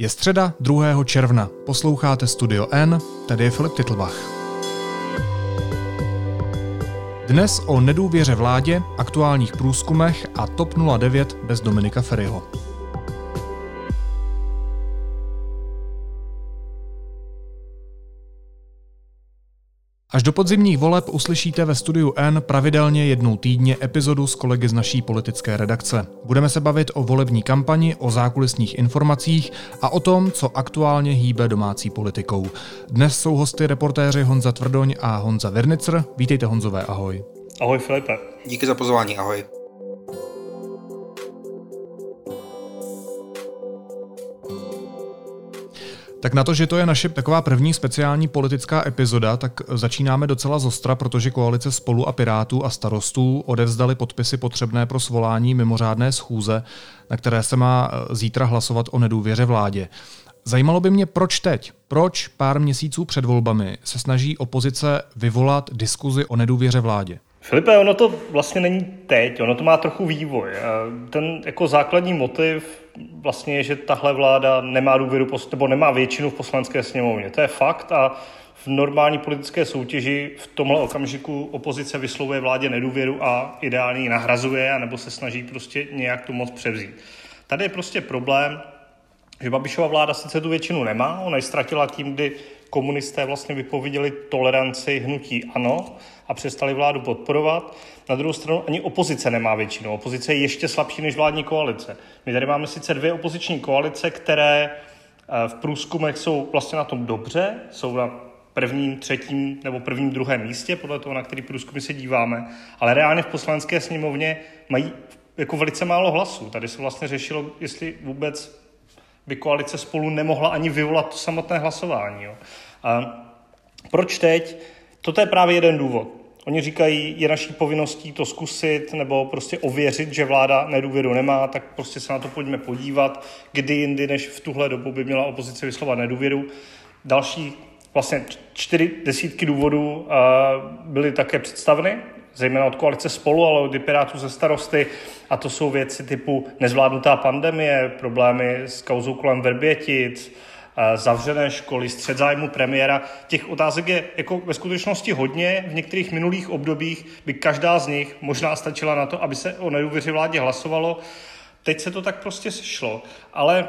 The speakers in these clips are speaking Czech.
Je středa 2. června. Posloucháte Studio N, tady je Filip Titlbach. Dnes o nedůvěře vládě, aktuálních průzkumech a TOP 09 bez Dominika Ferryho. Až do podzimních voleb uslyšíte ve studiu N pravidelně jednou týdně epizodu s kolegy z naší politické redakce. Budeme se bavit o volební kampani, o zákulisních informacích a o tom, co aktuálně hýbe domácí politikou. Dnes jsou hosty reportéři Honza Tvrdoň a Honza Vernicr. Vítejte Honzové, ahoj. Ahoj Filipe. Díky za pozvání, ahoj. Tak na to, že to je naše taková první speciální politická epizoda, tak začínáme docela zostra, protože koalice spolu a Pirátů a starostů odevzdali podpisy potřebné pro svolání mimořádné schůze, na které se má eh, zítra hlasovat o nedůvěře vládě. Zajímalo by mě, proč teď, proč pár měsíců před volbami se snaží opozice vyvolat diskuzi o nedůvěře vládě? Filipe, ono to vlastně není teď, ono to má trochu vývoj. Ten jako základní motiv vlastně je, že tahle vláda nemá důvěru, nebo nemá většinu v poslanecké sněmovně. To je fakt a v normální politické soutěži v tomhle okamžiku opozice vyslovuje vládě nedůvěru a ideálně ji nahrazuje, anebo se snaží prostě nějak tu moc převzít. Tady je prostě problém, že Babišova vláda sice tu většinu nemá, ona ji ztratila tím, kdy komunisté vlastně vypověděli toleranci hnutí ano a přestali vládu podporovat. Na druhou stranu ani opozice nemá většinu. Opozice je ještě slabší než vládní koalice. My tady máme sice dvě opoziční koalice, které eh, v průzkumech jsou vlastně na tom dobře, jsou na prvním, třetím nebo prvním, druhém místě, podle toho, na který průzkumy se díváme, ale reálně v poslanecké sněmovně mají jako velice málo hlasů. Tady se vlastně řešilo, jestli vůbec by koalice spolu nemohla ani vyvolat to samotné hlasování. Jo. A proč teď? Toto je právě jeden důvod. Oni říkají, je naší povinností to zkusit nebo prostě ověřit, že vláda nedůvěru nemá, tak prostě se na to pojďme podívat, kdy jindy, než v tuhle dobu by měla opozice vyslovat nedůvěru. Další vlastně čtyři desítky důvodů byly také představeny zejména od koalice spolu, ale od Pirátů ze starosty. A to jsou věci typu nezvládnutá pandemie, problémy s kauzou kolem Verbětic, zavřené školy, střed zájmu premiéra. Těch otázek je jako ve skutečnosti hodně. V některých minulých obdobích by každá z nich možná stačila na to, aby se o nedůvěře vládě hlasovalo. Teď se to tak prostě sešlo. Ale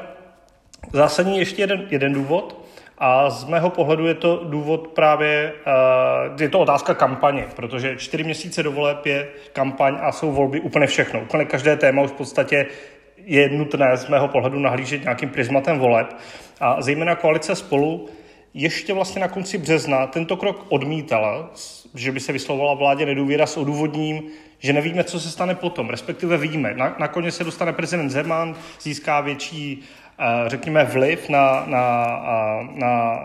zásadní ještě jeden, jeden důvod, a z mého pohledu je to důvod právě, eh, je to otázka kampaně, protože čtyři měsíce do voleb je kampaň a jsou volby úplně všechno. Úplně každé téma už v podstatě je nutné z mého pohledu nahlížet nějakým prismatem voleb. A zejména koalice spolu ještě vlastně na konci března tento krok odmítala, že by se vyslovovala vládě nedůvěra s odůvodním, že nevíme, co se stane potom, respektive víme. nakonec se dostane prezident Zeman, získá větší řekněme, vliv na, na, na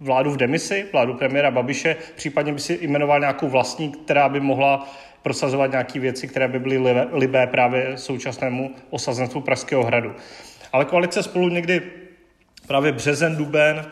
vládu v demisi, vládu premiéra Babiše, případně by si jmenoval nějakou vlastní, která by mohla prosazovat nějaké věci, které by byly libé právě současnému osazenstvu Pražského hradu. Ale koalice spolu někdy právě březen, duben,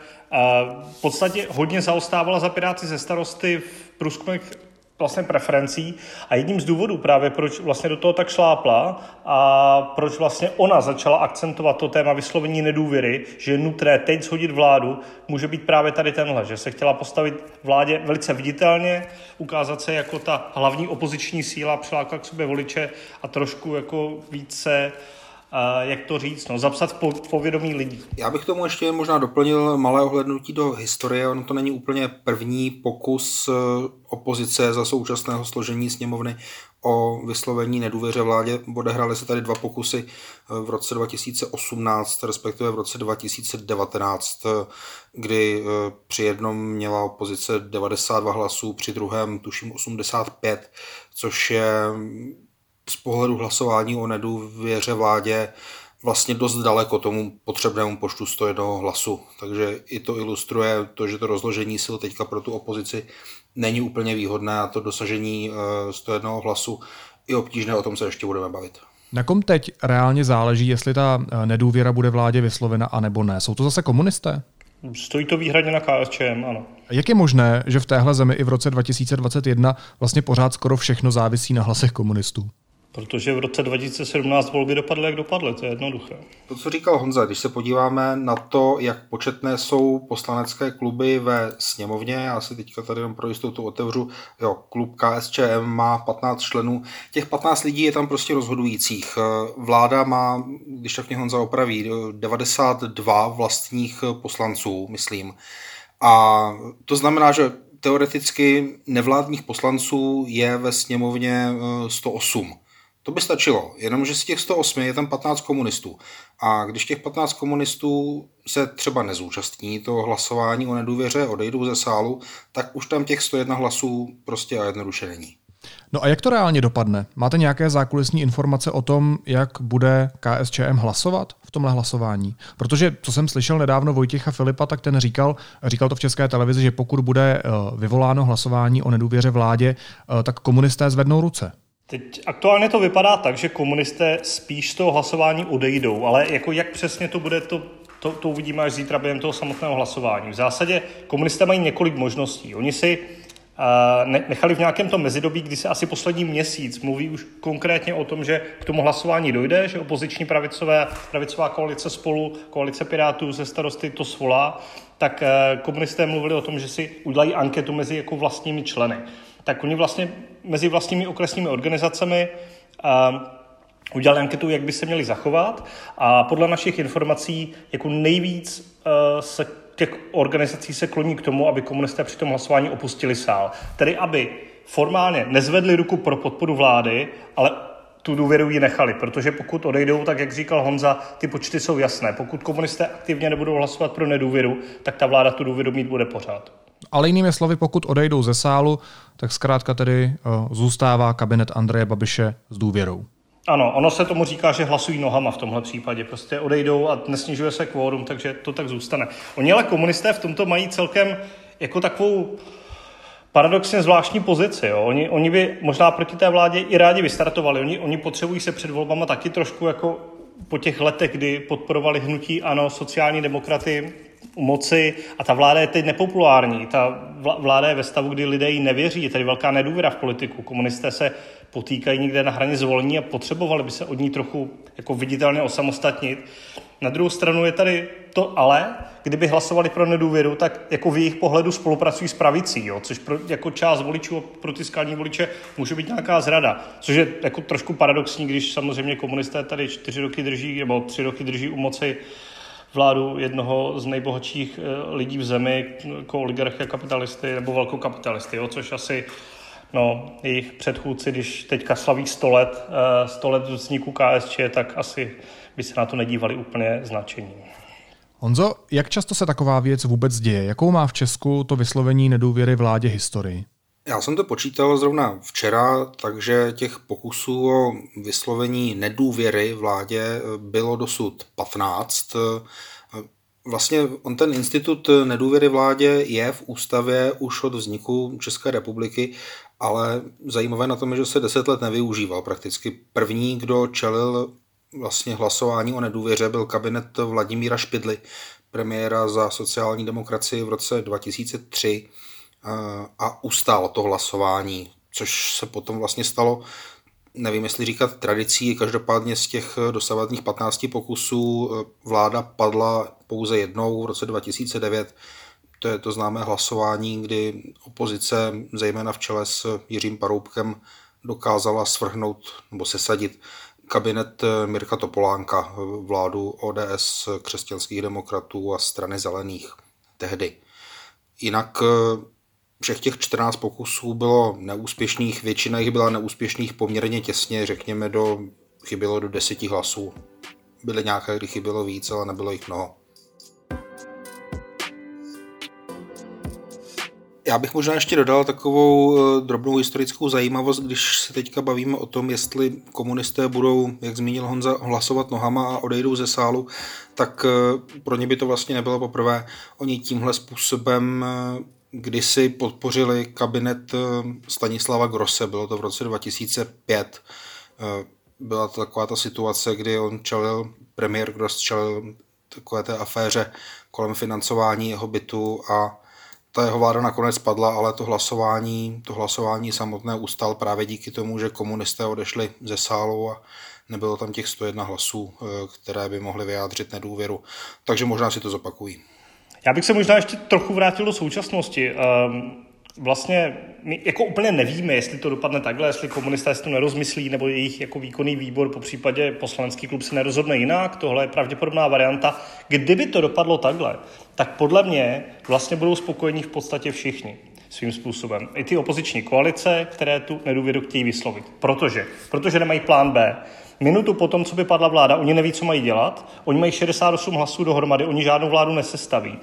v podstatě hodně zaostávala za Piráty ze starosty v průzkumech vlastně preferencí. A jedním z důvodů právě, proč vlastně do toho tak šlápla a proč vlastně ona začala akcentovat to téma vyslovení nedůvěry, že je nutné teď shodit vládu, může být právě tady tenhle, že se chtěla postavit vládě velice viditelně, ukázat se jako ta hlavní opoziční síla, přilákat k sobě voliče a trošku jako více jak to říct, no, zapsat v povědomí lidí. Já bych tomu ještě možná doplnil malé ohlednutí do historie. Ono to není úplně první pokus eh, opozice za současného složení sněmovny o vyslovení nedůvěře vládě. Odehrály se tady dva pokusy eh, v roce 2018, respektive v roce 2019, eh, kdy při jednom měla opozice 92 hlasů, při druhém tuším 85, což je z pohledu hlasování o nedůvěře vládě vlastně dost daleko tomu potřebnému počtu 101 hlasu. Takže i to ilustruje to, že to rozložení sil teďka pro tu opozici není úplně výhodné a to dosažení 101 eh, hlasu i obtížné, o tom se ještě budeme bavit. Na kom teď reálně záleží, jestli ta eh, nedůvěra bude vládě vyslovena a nebo ne? Jsou to zase komunisté? Stojí to výhradně na KSČM, ano. Jak je možné, že v téhle zemi i v roce 2021 vlastně pořád skoro všechno závisí na hlasech komunistů? Protože v roce 2017 volby dopadly, jak dopadly, to je jednoduché. To, co říkal Honza, když se podíváme na to, jak početné jsou poslanecké kluby ve sněmovně, já si teďka tady jenom pro jistotu otevřu, jo, klub KSČM má 15 členů, těch 15 lidí je tam prostě rozhodujících. Vláda má, když tak mě Honza opraví, 92 vlastních poslanců, myslím. A to znamená, že teoreticky nevládních poslanců je ve sněmovně 108. To by stačilo, jenomže z těch 108 je tam 15 komunistů. A když těch 15 komunistů se třeba nezúčastní toho hlasování o nedůvěře, odejdou ze sálu, tak už tam těch 101 hlasů prostě a jednoduše není. No a jak to reálně dopadne? Máte nějaké zákulisní informace o tom, jak bude KSČM hlasovat v tomhle hlasování? Protože, co jsem slyšel nedávno Vojtěcha Filipa, tak ten říkal, říkal to v české televizi, že pokud bude eh, vyvoláno hlasování o nedůvěře vládě, eh, tak komunisté zvednou ruce. Teď aktuálně to vypadá tak, že komunisté spíš z toho hlasování odejdou, ale jako jak přesně to bude, to, to, to uvidíme až zítra během toho samotného hlasování. V zásadě komunisté mají několik možností. Oni si nechali v nějakém tom mezidobí, kdy se asi poslední měsíc mluví už konkrétně o tom, že k tomu hlasování dojde, že opoziční pravicové, pravicová koalice spolu, koalice Pirátů ze starosty to svolá, tak eh, komunisté mluvili o tom, že si udělají anketu mezi jako vlastními členy. Tak oni vlastně mezi vlastními okresními organizacemi uh, udělali anketu, jak by se měli zachovat a podle našich informací jako nejvíc uh, se těch organizací se kloní k tomu, aby komunisté při tom hlasování opustili sál. Tedy aby formálně nezvedli ruku pro podporu vlády, ale tu důvěru ji nechali, protože pokud odejdou, tak jak říkal Honza, ty počty jsou jasné. Pokud komunisté aktivně nebudou hlasovat pro nedůvěru, tak ta vláda tu důvěru mít bude pořád. Ale jinými slovy, pokud odejdou ze sálu, tak zkrátka tedy uh, zůstává kabinet Andreje Babiše s důvěrou. Ano, ono se tomu říká, že hlasují nohama v tomhle případě. Prostě odejdou a nesnižuje se kvórum, takže to tak zůstane. Oni ale komunisté v tomto mají celkem jako takovou paradoxně zvláštní pozici. Jo. Oni, oni by možná proti té vládě i rádi vystartovali. Oni, oni potřebují se před volbama taky trošku jako po těch letech, kdy podporovali hnutí ANO, sociální demokraty u moci a ta vláda je teď nepopulární. Ta vláda je ve stavu, kdy lidé jí nevěří. Je tady velká nedůvěra v politiku. Komunisté se potýkají někde na hraně zvolení a potřebovali by se od ní trochu jako viditelně osamostatnit. Na druhou stranu je tady to ale, kdyby hlasovali pro nedůvěru, tak jako v jejich pohledu spolupracují s pravicí, jo, což pro, jako část voličů a pro voliče může být nějaká zrada, což je jako trošku paradoxní, když samozřejmě komunisté tady čtyři roky drží, nebo tři roky drží u moci vládu jednoho z nejbohatších eh, lidí v zemi, jako oligarchy kapitalisty nebo velkokapitalisty, jo, což asi no, jejich předchůdci, když teďka slaví 100 let, 100 eh, let vzniku KSČ, tak asi by se na to nedívali úplně značení. Honzo, jak často se taková věc vůbec děje? Jakou má v Česku to vyslovení nedůvěry vládě historii? Já jsem to počítal zrovna včera, takže těch pokusů o vyslovení nedůvěry vládě bylo dosud 15. Vlastně on ten institut nedůvěry vládě je v ústavě už od vzniku České republiky, ale zajímavé na tom je, že se deset let nevyužíval. Prakticky první, kdo čelil vlastně hlasování o nedůvěře, byl kabinet Vladimíra Špidly, premiéra za sociální demokracii v roce 2003 a ustál to hlasování, což se potom vlastně stalo, nevím jestli říkat tradicí, každopádně z těch dosavadních 15 pokusů e, vláda padla pouze jednou v roce 2009. To je to známé hlasování, kdy opozice, zejména v čele s Jiřím Paroubkem, dokázala svrhnout nebo sesadit kabinet Mirka Topolánka, vládu ODS, křesťanských demokratů a strany zelených tehdy. Jinak všech těch 14 pokusů bylo neúspěšných, většina jich byla neúspěšných poměrně těsně, řekněme do, chybělo do deseti hlasů. Byly nějaké, kdy chybělo víc, ale nebylo jich mnoho. Já bych možná ještě dodal takovou eh, drobnou historickou zajímavost, když se teďka bavíme o tom, jestli komunisté budou, jak zmínil Honza, hlasovat nohama a odejdou ze sálu, tak eh, pro ně by to vlastně nebylo poprvé. Oni tímhle způsobem eh, kdysi podpořili kabinet eh, Stanislava Grosse, bylo to v roce 2005. Eh, byla to taková ta situace, kdy on čelil, premiér Gross čelil takové té aféře kolem financování jeho bytu a ta jeho vláda nakonec padla, ale to hlasování, to hlasování samotné ustal právě díky tomu, že komunisté odešli ze sálu a nebylo tam těch 101 hlasů, eh, které by mohly vyjádřit nedůvěru. Takže možná si to zopakují. Já bych se možná ještě trochu vrátil do současnosti. Ehm, vlastně my jako úplně nevíme, jestli to dopadne takhle, jestli komunisté si to nerozmyslí, nebo jejich jako výkonný výbor, po případě poslanecký klub se nerozhodne jinak. Tohle je pravděpodobná varianta. Kdyby to dopadlo takhle, tak podle mě vlastně budou spokojení v podstatě všichni svým způsobem. I ty opoziční koalice, které tu nedůvěru chtějí vyslovit. Protože? Protože nemají plán B. Minutu potom, co by padla vláda, oni neví, co mají dělat. Oni mají 68 hlasů dohromady, oni žádnou vládu nesestaví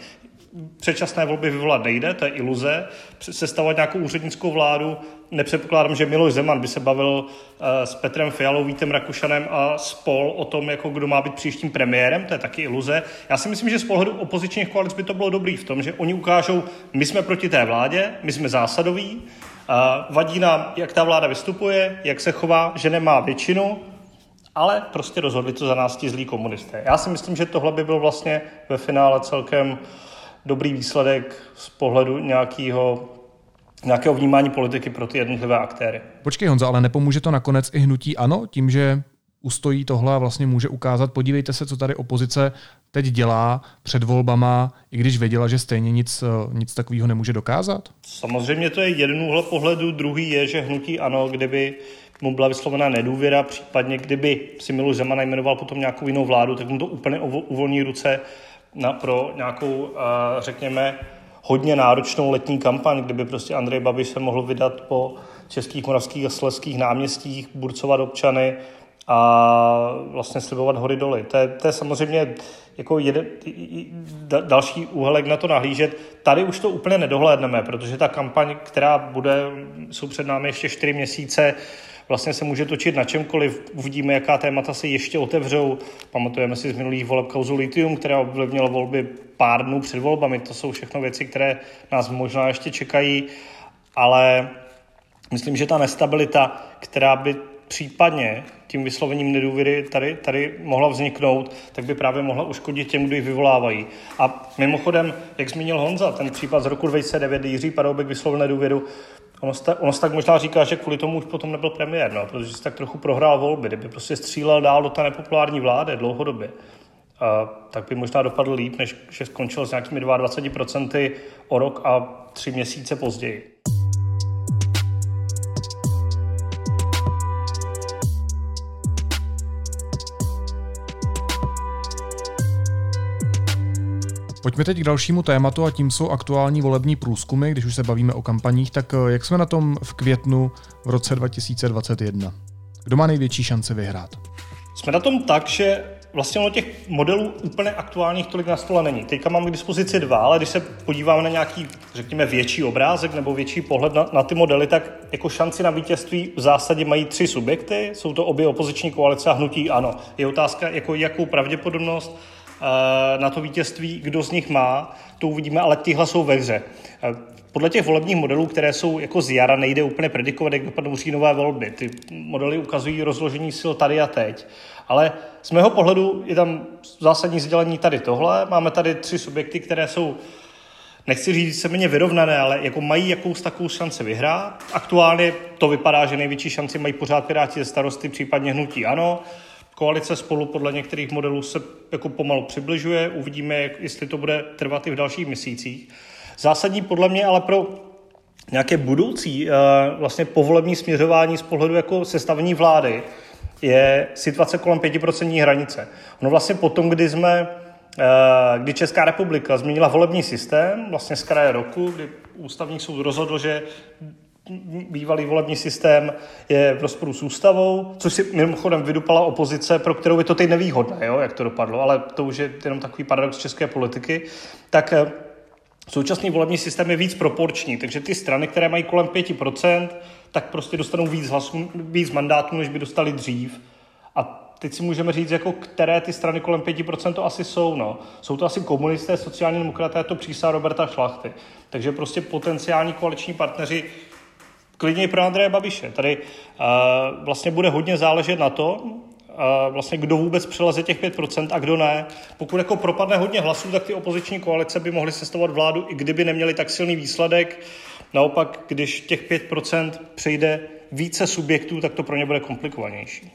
předčasné volby vyvolat nejde, to je iluze. Sestavovat nějakou úřednickou vládu, nepředpokládám, že Miloš Zeman by se bavil uh, s Petrem Fialou, Vítem Rakušanem a spol o tom, jako kdo má být příštím premiérem, to je taky iluze. Já si myslím, že z pohledu opozičních koalic by to bylo dobrý v tom, že oni ukážou, my jsme proti té vládě, my jsme zásadoví, uh, vadí nám, jak ta vláda vystupuje, jak se chová, že nemá většinu, ale prostě rozhodli to za nás ti zlí komunisté. Já si myslím, že tohle by byl vlastně ve finále celkem dobrý výsledek z pohledu nějakého nějakého vnímání politiky pro ty jednotlivé aktéry. Počkej Honza, ale nepomůže to nakonec i hnutí ANO tím, že ustojí tohle a vlastně může ukázat, podívejte se, co tady opozice teď dělá před volbama, i když věděla, že stejně nic, nic takového nemůže dokázat? Samozřejmě to je jeden úhel pohledu, druhý je, že hnutí ANO, kdyby mu byla vyslovená nedůvěra, případně kdyby si Milu Zeman jmenoval potom nějakou jinou vládu, tak mu to úplně uvolní ruce na, pro nějakou, řekněme, hodně náročnou letní kampaň, kdyby prostě Andrej Babiš se mohl vydat po českých, moravských a sleských náměstích, burcovat občany a vlastně slibovat hory doly. To je, to je samozřejmě jako jeden, další úhelek na to nahlížet. Tady už to úplně nedohlédneme, protože ta kampaň, která bude, jsou před námi ještě čtyři měsíce, vlastně se může točit na čemkoliv. Uvidíme, jaká témata se ještě otevřou. Pamatujeme si z minulých voleb kauzu Litium, která ovlivnila volby pár dnů před volbami. To jsou všechno věci, které nás možná ještě čekají, ale myslím, že ta nestabilita, která by případně tím vyslovením nedůvěry tady, tady mohla vzniknout, tak by právě mohla uškodit těm, kdo ji vyvolávají. A mimochodem, jak zmínil Honza, ten případ z roku 2009, kdy Jiří Paroubek vyslovil nedůvěru, Ono se, ono se tak možná říká, že kvůli tomu už potom nebyl premiér, no, protože si tak trochu prohrál volby. Kdyby prostě střílel dál do té nepopulární vlády dlouhodobě, a, tak by možná dopadl líp, než že skončil s nějakými 22% o rok a tři měsíce později. Pojďme teď k dalšímu tématu a tím jsou aktuální volební průzkumy. Když už se bavíme o kampaních, tak eh, jak jsme na tom v květnu v roce 2021? Kdo má největší šance vyhrát? Jsme na tom tak, že vlastně ono těch modelů úplně aktuálních tolik na stole není. Teďka mám k dispozici dva, ale když se podíváme na nějaký, řekněme, větší obrázek nebo větší pohled na, na ty modely, tak jako šanci na vítězství v zásadě mají tři subjekty. Jsou to obě opoziční koalice a hnutí ano. Je otázka, jako jakou pravděpodobnost na to vítězství, kdo z nich má, to uvidíme, ale tyhle jsou ve hře. Eh, podle těch volebních modelů, které jsou jako z jara, nejde úplně predikovat, jak dopadnou říjnové volby. Ty modely ukazují rozložení sil tady a teď. Ale z mého pohledu je tam zásadní sdělení tady tohle. Máme tady tři subjekty, které jsou nechci říct se méně vyrovnané, ale jako mají jakous takovou šanci vyhrát. Aktuálně to vypadá, že největší šanci mají pořád Piráti ze starosty, případně hnutí ano. Koalice spolu podle některých modelů se jako pomalu přibližuje, uvidíme, jestli to bude trvat i v dalších měsících. Zásadní podle mě ale pro nějaké budoucí eh, vlastně povolební směřování z pohledu jako sestavení vlády je situace kolem 5% hranice. Ono vlastně potom, kdy jsme eh, kdy Česká republika změnila volební systém, vlastně z kraje roku, kdy ústavní soud rozhodl, že bývalý volební systém je v rozporu s ústavou, což si mimochodem vydupala opozice, pro kterou je to teď nevýhodné, jo, jak to dopadlo, ale to už je jenom takový paradox české politiky, tak eh, současný volební systém je víc proporční, takže ty strany, které mají kolem 5%, tak prostě dostanou víc hlasů, víc mandátů, než by dostali dřív. A teď si můžeme říct, jako které ty strany kolem 5% to asi jsou. No. Jsou to asi komunisté, sociální demokraté, to přísá Roberta Šlachty. Takže prostě potenciální koaliční partneři klidně i pro Andreje Babiše. Tady uh, vlastně bude hodně záležet na to, uh, a vlastně kdo vůbec přeleze těch 5% a kdo ne. Pokud jako propadne hodně hlasů, tak ty opoziční koalice by mohly sestavovat vládu, i kdyby neměli tak silný výsledek. Naopak, když těch 5% přejde více subjektů, tak to pro ně bude komplikovanější.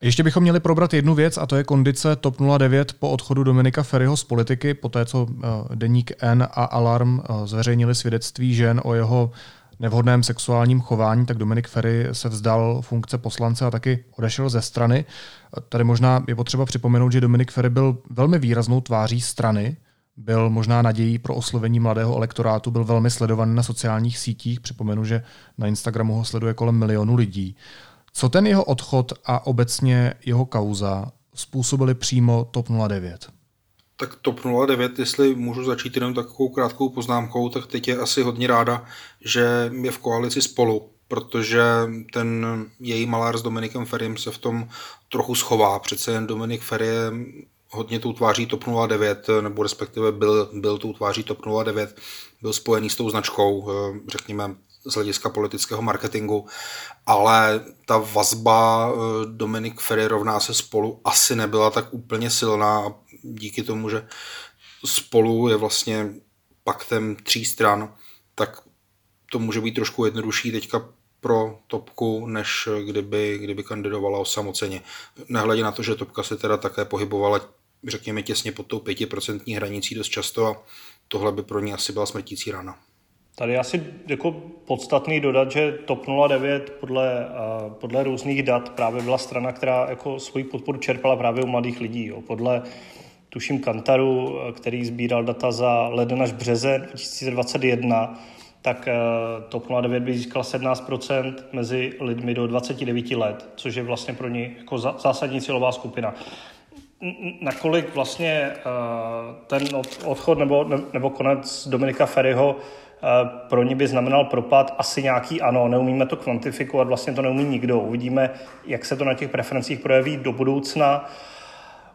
Ještě bychom měli probrat jednu věc, a to je kondice TOP 09 po odchodu Dominika Ferryho z politiky, po té, co eh, deník N a Alarm eh, zveřejnili svědectví žen o jeho nevhodném sexuálním chování, tak Dominik Ferry se vzdal funkce poslance a taky odešel ze strany. Tady možná je potřeba připomenout, že Dominik Ferry byl velmi výraznou tváří strany, byl možná nadějí pro oslovení mladého elektorátu, byl velmi sledovaný na sociálních sítích. Připomenu, že na Instagramu ho sleduje kolem milionu lidí. Co ten jeho odchod a obecně jeho kauza způsobili přímo TOP 09? Tak TOP 09, jestli můžu začít jenom takovou krátkou poznámkou, tak teď je asi hodně ráda, že je v koalici spolu, protože ten její malár s Dominikem Ferrym se v tom trochu schová. Přece jen Dominik Ferry je hodně tou tváří TOP 09, nebo respektive byl, byl tou tváří TOP 09, byl spojený s tou značkou, řekněme, z hlediska politického marketingu, ale ta vazba eh, Dominik Ferry rovná se spolu asi nebyla tak úplně silná díky tomu, že spolu je vlastně paktem tří stran, tak to může být trošku jednodušší teďka pro Topku, než kdyby, kdyby kandidovala osamoceně. Nehledě na to, že Topka se teda také pohybovala, řekněme, těsně pod tou pětiprocentní hranicí dost často a tohle by pro ní asi byla smrtící rána. Tady asi jako podstatný dodat, že TOP 09 podle, podle různých dat právě byla strana, která jako svoji podporu čerpala právě u mladých lidí. Jo. Podle tuším Kantaru, který sbíral data za leden až březen 2021, tak TOP 09 by získal 17% mezi lidmi do 29 let, což je vlastně pro ně jako zásadní cílová skupina. Nakolik vlastně ten odchod nebo, nebo konec Dominika Ferryho Eh, pro ně by znamenal propad asi nějaký ano, neumíme to kvantifikovat, vlastně to neumí nikdo. Uvidíme, jak se to na těch preferencích projeví do budoucna.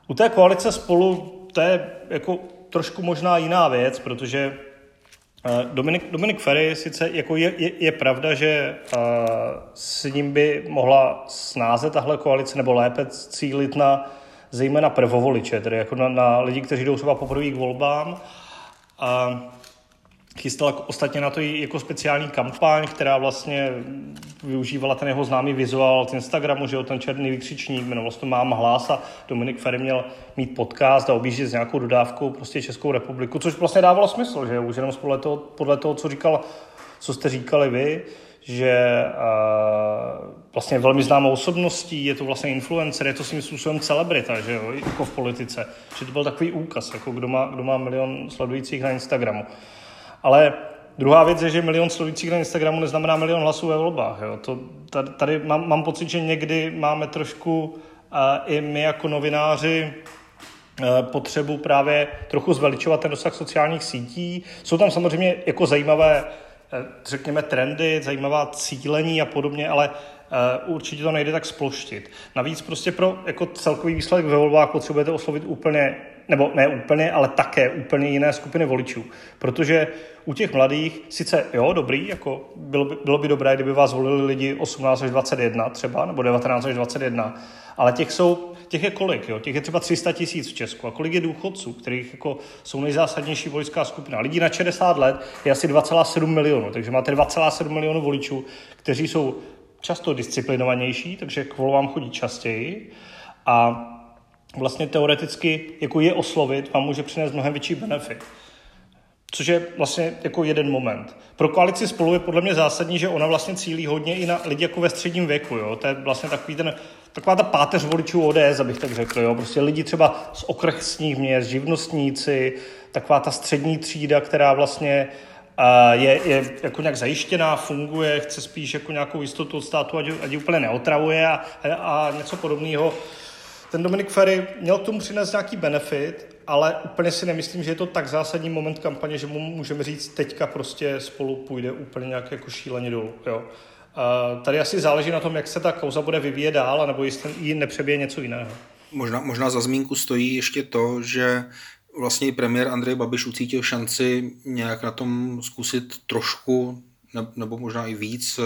U té koalice spolu to je jako trošku možná jiná věc, protože eh, Dominik, Dominik Ferry sice jako je, je, je pravda, že uh, s ním by mohla snáze tahle koalice nebo lépe cílit na zejména prvovoliče, tedy jako na, na lidi, kteří jdou třeba poprvé k volbám. Uh, Chystal ostatně na to i jako speciální kampaň, která vlastně využívala ten jeho známý vizuál z Instagramu, že jo, ten černý vykřičník, jmenoval se to Mám hlas a Dominik Ferry měl mít podcast a objíždět s nějakou dodávkou prostě Českou republiku, což vlastně dávalo smysl, že jo, už jenom podle toho, podle toho co říkal, co jste říkali vy, že uh, vlastně velmi známou osobností, je to vlastně influencer, je to svým způsobem celebrita, že jo, jako v politice. Že to byl takový úkaz, jako kdo má, kdo má milion sledujících na Instagramu. Ale druhá věc je, že milion sledujících na Instagramu neznamená milion hlasů ve volbách. Jo. To, tady tady mám, mám pocit, že někdy máme trošku uh, i my jako novináři uh, potřebu právě trochu zveličovat ten dosah sociálních sítí. Jsou tam samozřejmě jako zajímavé, uh, řekněme, trendy, zajímavá cílení a podobně, ale určitě to nejde tak sploštit. Navíc prostě pro jako celkový výsledek ve volbách potřebujete oslovit úplně nebo ne úplně, ale také úplně jiné skupiny voličů. Protože u těch mladých, sice jo, dobrý, jako bylo by, bylo by dobré, kdyby vás volili lidi 18 až 21 třeba, nebo 19 až 21, ale těch jsou, těch je kolik, jo? těch je třeba 300 tisíc v Česku a kolik je důchodců, kterých jako jsou nejzásadnější voličská skupina. Lidí na 60 let je asi 2,7 milionů, takže máte 2,7 milionů voličů, kteří jsou často disciplinovanější, takže k volbám chodí častěji a vlastně teoreticky jako je oslovit vám může přinést mnohem větší benefit. Což je vlastně jako jeden moment. Pro koalici spolu je podle mě zásadní, že ona vlastně cílí hodně i na lidi jako ve středním věku. Jo? To je vlastně takový ten, taková ta páteř voličů ODS, abych tak řekl. Jo? Prostě lidi třeba z okresních měst, živnostníci, taková ta střední třída, která vlastně je, je jako nějak zajištěná, funguje, chce spíš jako nějakou jistotu od státu, ať, ať úplně neotravuje a, a něco podobného ten Dominik Ferry měl k tomu přinést nějaký benefit, ale úplně si nemyslím, že je to tak zásadní moment kampaně, že mu můžeme říct, teďka prostě spolu půjde úplně nějak jako šíleně dolů. Jo. Tady asi záleží na tom, jak se ta kauza bude vyvíjet dál, nebo jestli jí nepřebije něco jiného. Možná, možná za zmínku stojí ještě to, že vlastně premiér Andrej Babiš ucítil šanci nějak na tom zkusit trošku, nebo možná i víc,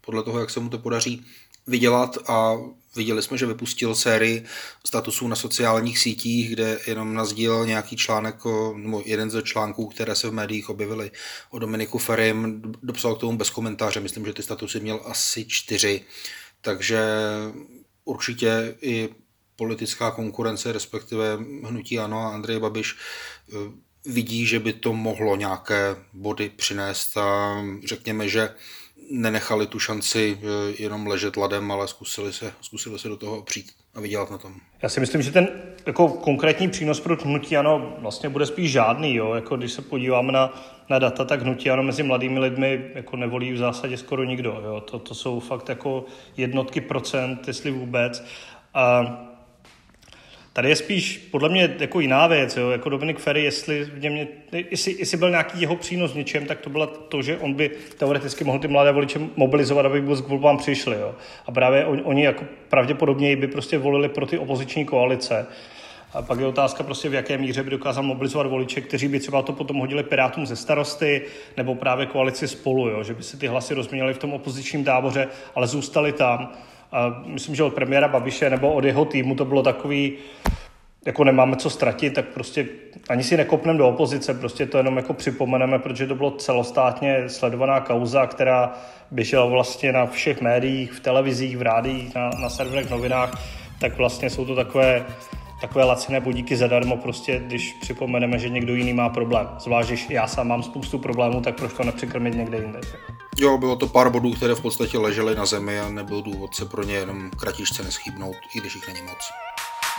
podle toho, jak se mu to podaří, vydělat a Viděli jsme, že vypustil sérii statusů na sociálních sítích, kde jenom nazdílel nějaký článek, nebo jeden ze článků, které se v médiích objevily o Dominiku Ferim, dopsal k tomu bez komentáře, myslím, že ty statusy měl asi čtyři, takže určitě i politická konkurence, respektive hnutí Ano a Andrej Babiš eh, vidí, že by to mohlo nějaké body přinést a řekněme, že nenechali tu šanci eh, jenom ležet ladem, ale zkusili se, zkusili se do toho přijít a vydělat na tom. Já si myslím, že ten jako konkrétní přínos pro hnutí ano vlastně bude spíš žádný. Jo? Jako když se podíváme na, na data, tak hnutí ano mezi mladými lidmi jako nevolí v zásadě skoro nikdo. Jo? To, to jsou fakt jako jednotky procent, jestli vůbec. A Tady je spíš podle mě jako jiná věc, jo? jako Dominik Ferry, jestli, v něm, jestli, jestli byl nějaký jeho přínos v něčem, tak to bylo to, že on by teoreticky mohl ty mladé voliče mobilizovat, aby vůbec k volbám přišli. Jo? A právě on, oni jako pravděpodobně by prostě volili pro ty opoziční koalice. A pak je otázka prostě, v jaké míře by dokázal mobilizovat voliče, kteří by třeba to potom hodili Pirátům ze starosty, nebo právě koalici spolu, jo? že by si ty hlasy rozměnili v tom opozičním táboře, ale zůstali tam a myslím, že od premiéra Babiše nebo od jeho týmu to bylo takový, jako nemáme co ztratit, tak prostě ani si nekopneme do opozice, prostě to jenom jako připomeneme, protože to bylo celostátně sledovaná kauza, která běžela vlastně na všech médiích, v televizích, v rádiích, na, na serverech, novinách, tak vlastně jsou to takové, takové laciné budíky zadarmo, prostě když připomeneme, že někdo jiný má problém. Zvlášť, když já sám mám spoustu problémů, tak proč to nepřikrmit někde jinde. Jo, bylo to pár bodů, které v podstatě ležely na zemi a nebyl důvod se pro ně jenom kratičce neschýbnout, i když jich není moc.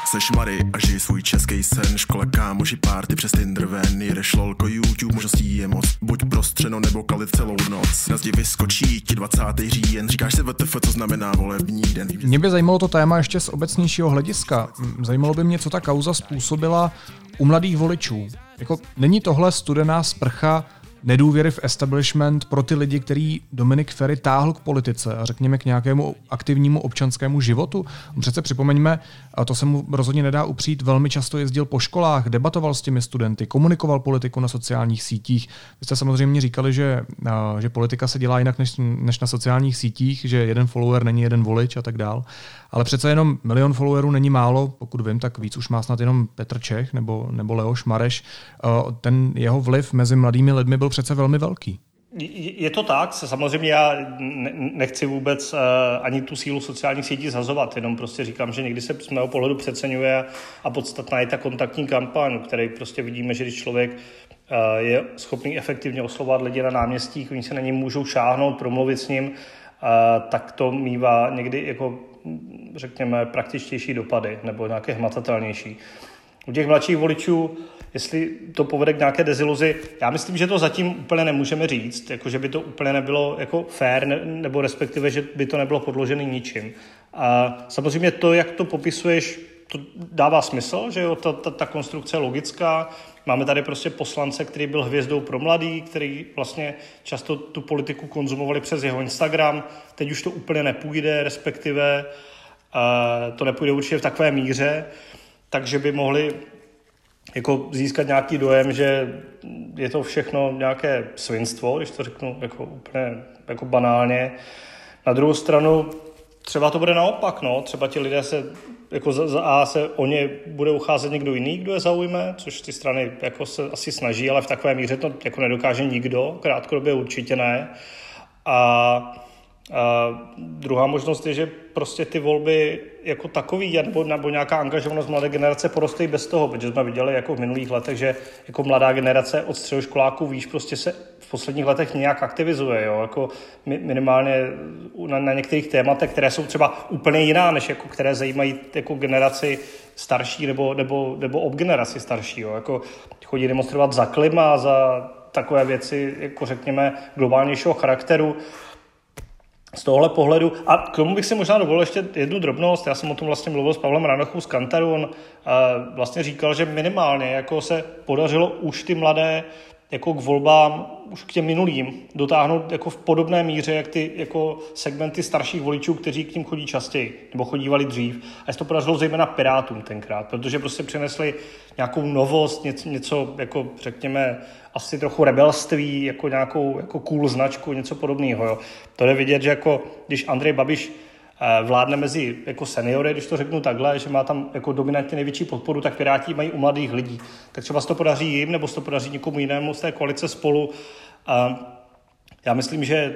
Seš Mary a žij svůj český sen. Škola kámoši, párty přes Tinder ven Jedeš lolko, YouTube, možností je moc. Buď prostřeno nebo kalit celou noc. Na zdi vyskočí ti 20. říjen. Říkáš si VTF, co znamená volební den? Mě by zajímalo to téma ještě z obecnějšího hlediska. Zajímalo by mě, co ta kauza způsobila u mladých voličů. Jako, Není tohle studená sprcha nedůvěry v establishment pro ty lidi, který Dominik Ferry táhl k politice a řekněme k nějakému aktivnímu občanskému životu. Přece připomeňme, a to se mu rozhodně nedá upřít, velmi často jezdil po školách, debatoval s těmi studenty, komunikoval politiku na sociálních sítích. Vy jste samozřejmě říkali, že, že politika se dělá jinak než, než na sociálních sítích, že jeden follower není jeden volič a tak dál. Ale přece jenom milion followerů není málo, pokud vím, tak víc už má snad jenom Petr Čech nebo, nebo Leoš Mareš. Ten jeho vliv mezi mladými lidmi byl přece velmi velký. Je to tak, samozřejmě já nechci vůbec uh, ani tu sílu sociálních sítí zhazovat, jenom prostě říkám, že někdy se z mého pohledu přeceňuje a podstatná je ta kontaktní kampaň, který prostě vidíme, že když člověk uh, je schopný efektivně oslovat lidi na náměstích, oni se na ně můžou šáhnout, promluvit s ním, tak to mývá někdy jako řekněme praktičtější dopady nebo nějaké hmatatelnější. U těch mladších voličů jestli to povede k nějaké deziluzi, já myslím, že to zatím úplně nemůžeme říct, jako že by to úplně nebylo jako fair, ne, nebo respektive, že by to nebylo podložené ničím. A samozřejmě to, jak to popisuješ, to dává smysl, že jo, ta, ta, ta konstrukce je logická. Máme tady prostě poslance, který byl hvězdou pro mladý, který vlastně často tu politiku konzumovali přes jeho Instagram. Teď už to úplně nepůjde, respektive uh, to nepůjde určitě v takové míře, takže by mohli jako získat nějaký dojem, že je to všechno nějaké svinstvo, když to řeknu jako úplně jako banálně. Na druhou stranu třeba to bude naopak, no. třeba ti lidé se jako za, za A se o ně bude ucházet někdo jiný, kdo je zaujme, což ty strany jako se asi snaží, ale v takové míře to jako nedokáže nikdo, krátkodobě určitě ne. A a druhá možnost je, že prostě ty volby jako takový, nebo, nebo nějaká angažovanost mladé generace poroste i bez toho, protože jsme viděli jako v minulých letech, že jako mladá generace od středoškoláků víš, prostě se v posledních letech nějak aktivizuje, jo? Jako minimálně na, na některých tématech, které jsou třeba úplně jiná, než jako, které zajímají jako generaci starší nebo, nebo, nebo ob generaci starší. Jo? Jako chodí demonstrovat za klima, za takové věci, jako řekněme, globálnějšího charakteru z tohohle pohledu. A k tomu bych si možná dovolil ještě jednu drobnost. Já jsem o tom vlastně mluvil s Pavlem Ranochou z Kantaru. On vlastně říkal, že minimálně jako se podařilo už ty mladé jako k volbám, už k těm minulým, dotáhnout jako v podobné míře, jak ty jako segmenty starších voličů, kteří k ním chodí častěji, nebo chodívali dřív. A se to podařilo zejména Pirátům tenkrát, protože prostě přinesli nějakou novost, něco, něco jako řekněme asi trochu rebelství, jako nějakou jako cool značku, něco podobného. Jo. To je vidět, že jako když Andrej Babiš vládne mezi jako seniory, když to řeknu takhle, že má tam jako dominantně největší podporu, tak Piráti mají u mladých lidí. Tak třeba se to podaří jim, nebo se to podaří někomu jinému z té koalice spolu. A já myslím, že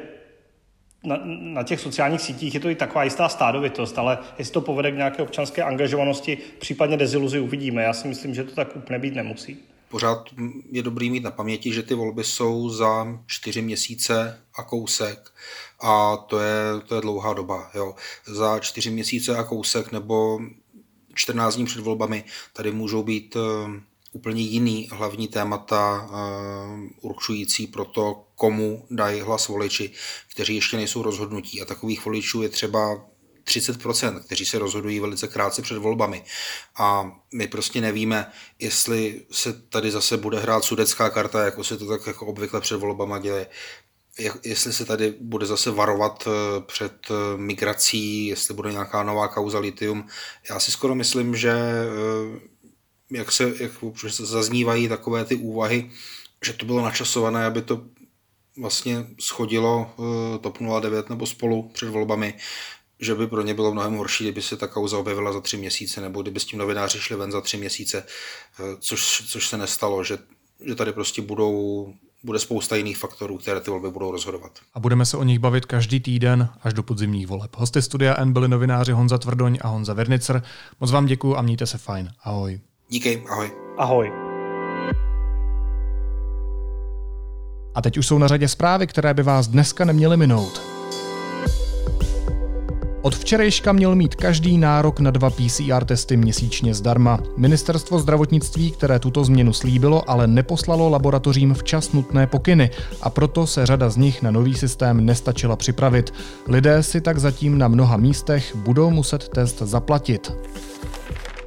na, na těch sociálních sítích je to i taková jistá stádovitost, ale jestli to povede k nějaké občanské angažovanosti, případně deziluzi uvidíme. Já si myslím, že to tak úplně být nemusí. Pořád je dobrý mít na paměti, že ty volby jsou za čtyři měsíce a kousek a to je, to je dlouhá doba. Jo. Za čtyři měsíce a kousek nebo 14 dní před volbami tady můžou být eh, úplně jiný hlavní témata uh, určující pro to, komu dají hlas voliči, kteří ještě nejsou rozhodnutí. A takových voličů je třeba 30%, kteří se rozhodují velice krátce před volbami. A my prostě nevíme, jestli se tady zase bude hrát sudecká karta, jako se to tak jako obvykle před volbama děje, jestli se tady bude zase varovat eh, před eh, migrací, jestli bude nějaká nová kauza litium. Já si skoro myslím, že jak se, jak se zaznívají takové ty úvahy, že to bylo načasované, aby to vlastně schodilo eh, TOP 09 nebo spolu před volbami, že by pro ně bylo mnohem horší, kdyby se ta kauza objevila za tři měsíce, nebo kdyby s tím novináři šli ven za tři měsíce, eh, což, což se nestalo, že, že tady prostě budou bude spousta jiných faktorů, které ty volby budou rozhodovat. A budeme se o nich bavit každý týden až do podzimních voleb. Hosty studia N byli novináři Honza Tvrdoň a Honza Vernicer. Moc vám děkuji a mějte se fajn. Ahoj. Díky, ahoj. Ahoj. A teď už jsou na řadě zprávy, které by vás dneska neměly minout. Od včerejška měl mít každý nárok na dva PCR testy měsíčně zdarma. Ministerstvo zdravotnictví, které tuto změnu slíbilo, ale neposlalo laboratořím včas nutné pokyny a proto se řada z nich na nový systém nestačila připravit. Lidé si tak zatím na mnoha místech budou muset test zaplatit.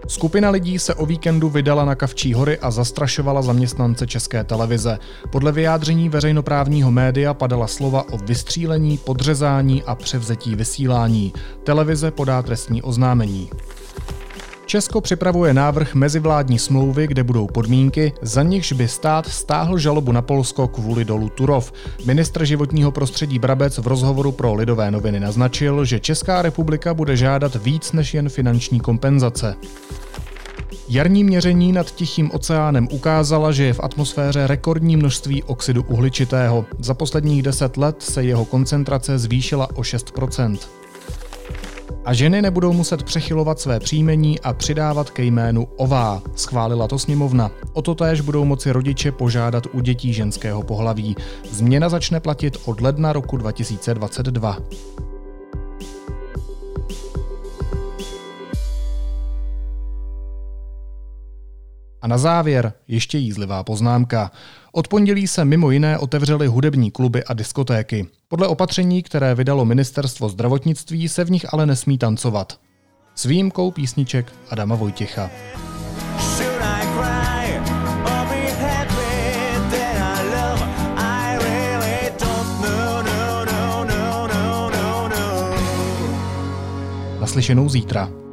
Skupina lidí se o víkendu vydala na Kavčí hory a zastrašovala zaměstnance České televize. Podle vyjádření veřejnoprávního média padala slova o vystřílení, podřezání a převzetí vysílání. Televize podá trestní oznámení. Česko připravuje návrh mezivládní smlouvy, kde budou podmínky, za nichž by stát stáhl žalobu na Polsko kvůli dolu Turov. Ministr životního prostředí Brabec v rozhovoru pro Lidové noviny naznačil, že Česká republika bude žádat víc než jen finanční kompenzace. Jarní měření nad Tichým oceánem ukázala, že je v atmosféře rekordní množství oxidu uhličitého. Za posledních 10 let se jeho koncentrace zvýšila o 6 a ženy nebudou muset přechylovat své příjmení a přidávat ke jménu Ová. Schválila to sněmovna. O to též budou moci rodiče požádat u dětí ženského pohlaví. Změna začne platit od ledna roku 2022. A na závěr ještě jízlivá poznámka. Od pondělí se mimo jiné otevřely hudební kluby a diskotéky. Podle opatření, které vydalo ministerstvo zdravotnictví, se v nich ale nesmí tancovat. S výjimkou písniček Adama Vojtěcha. Naslyšenou zítra.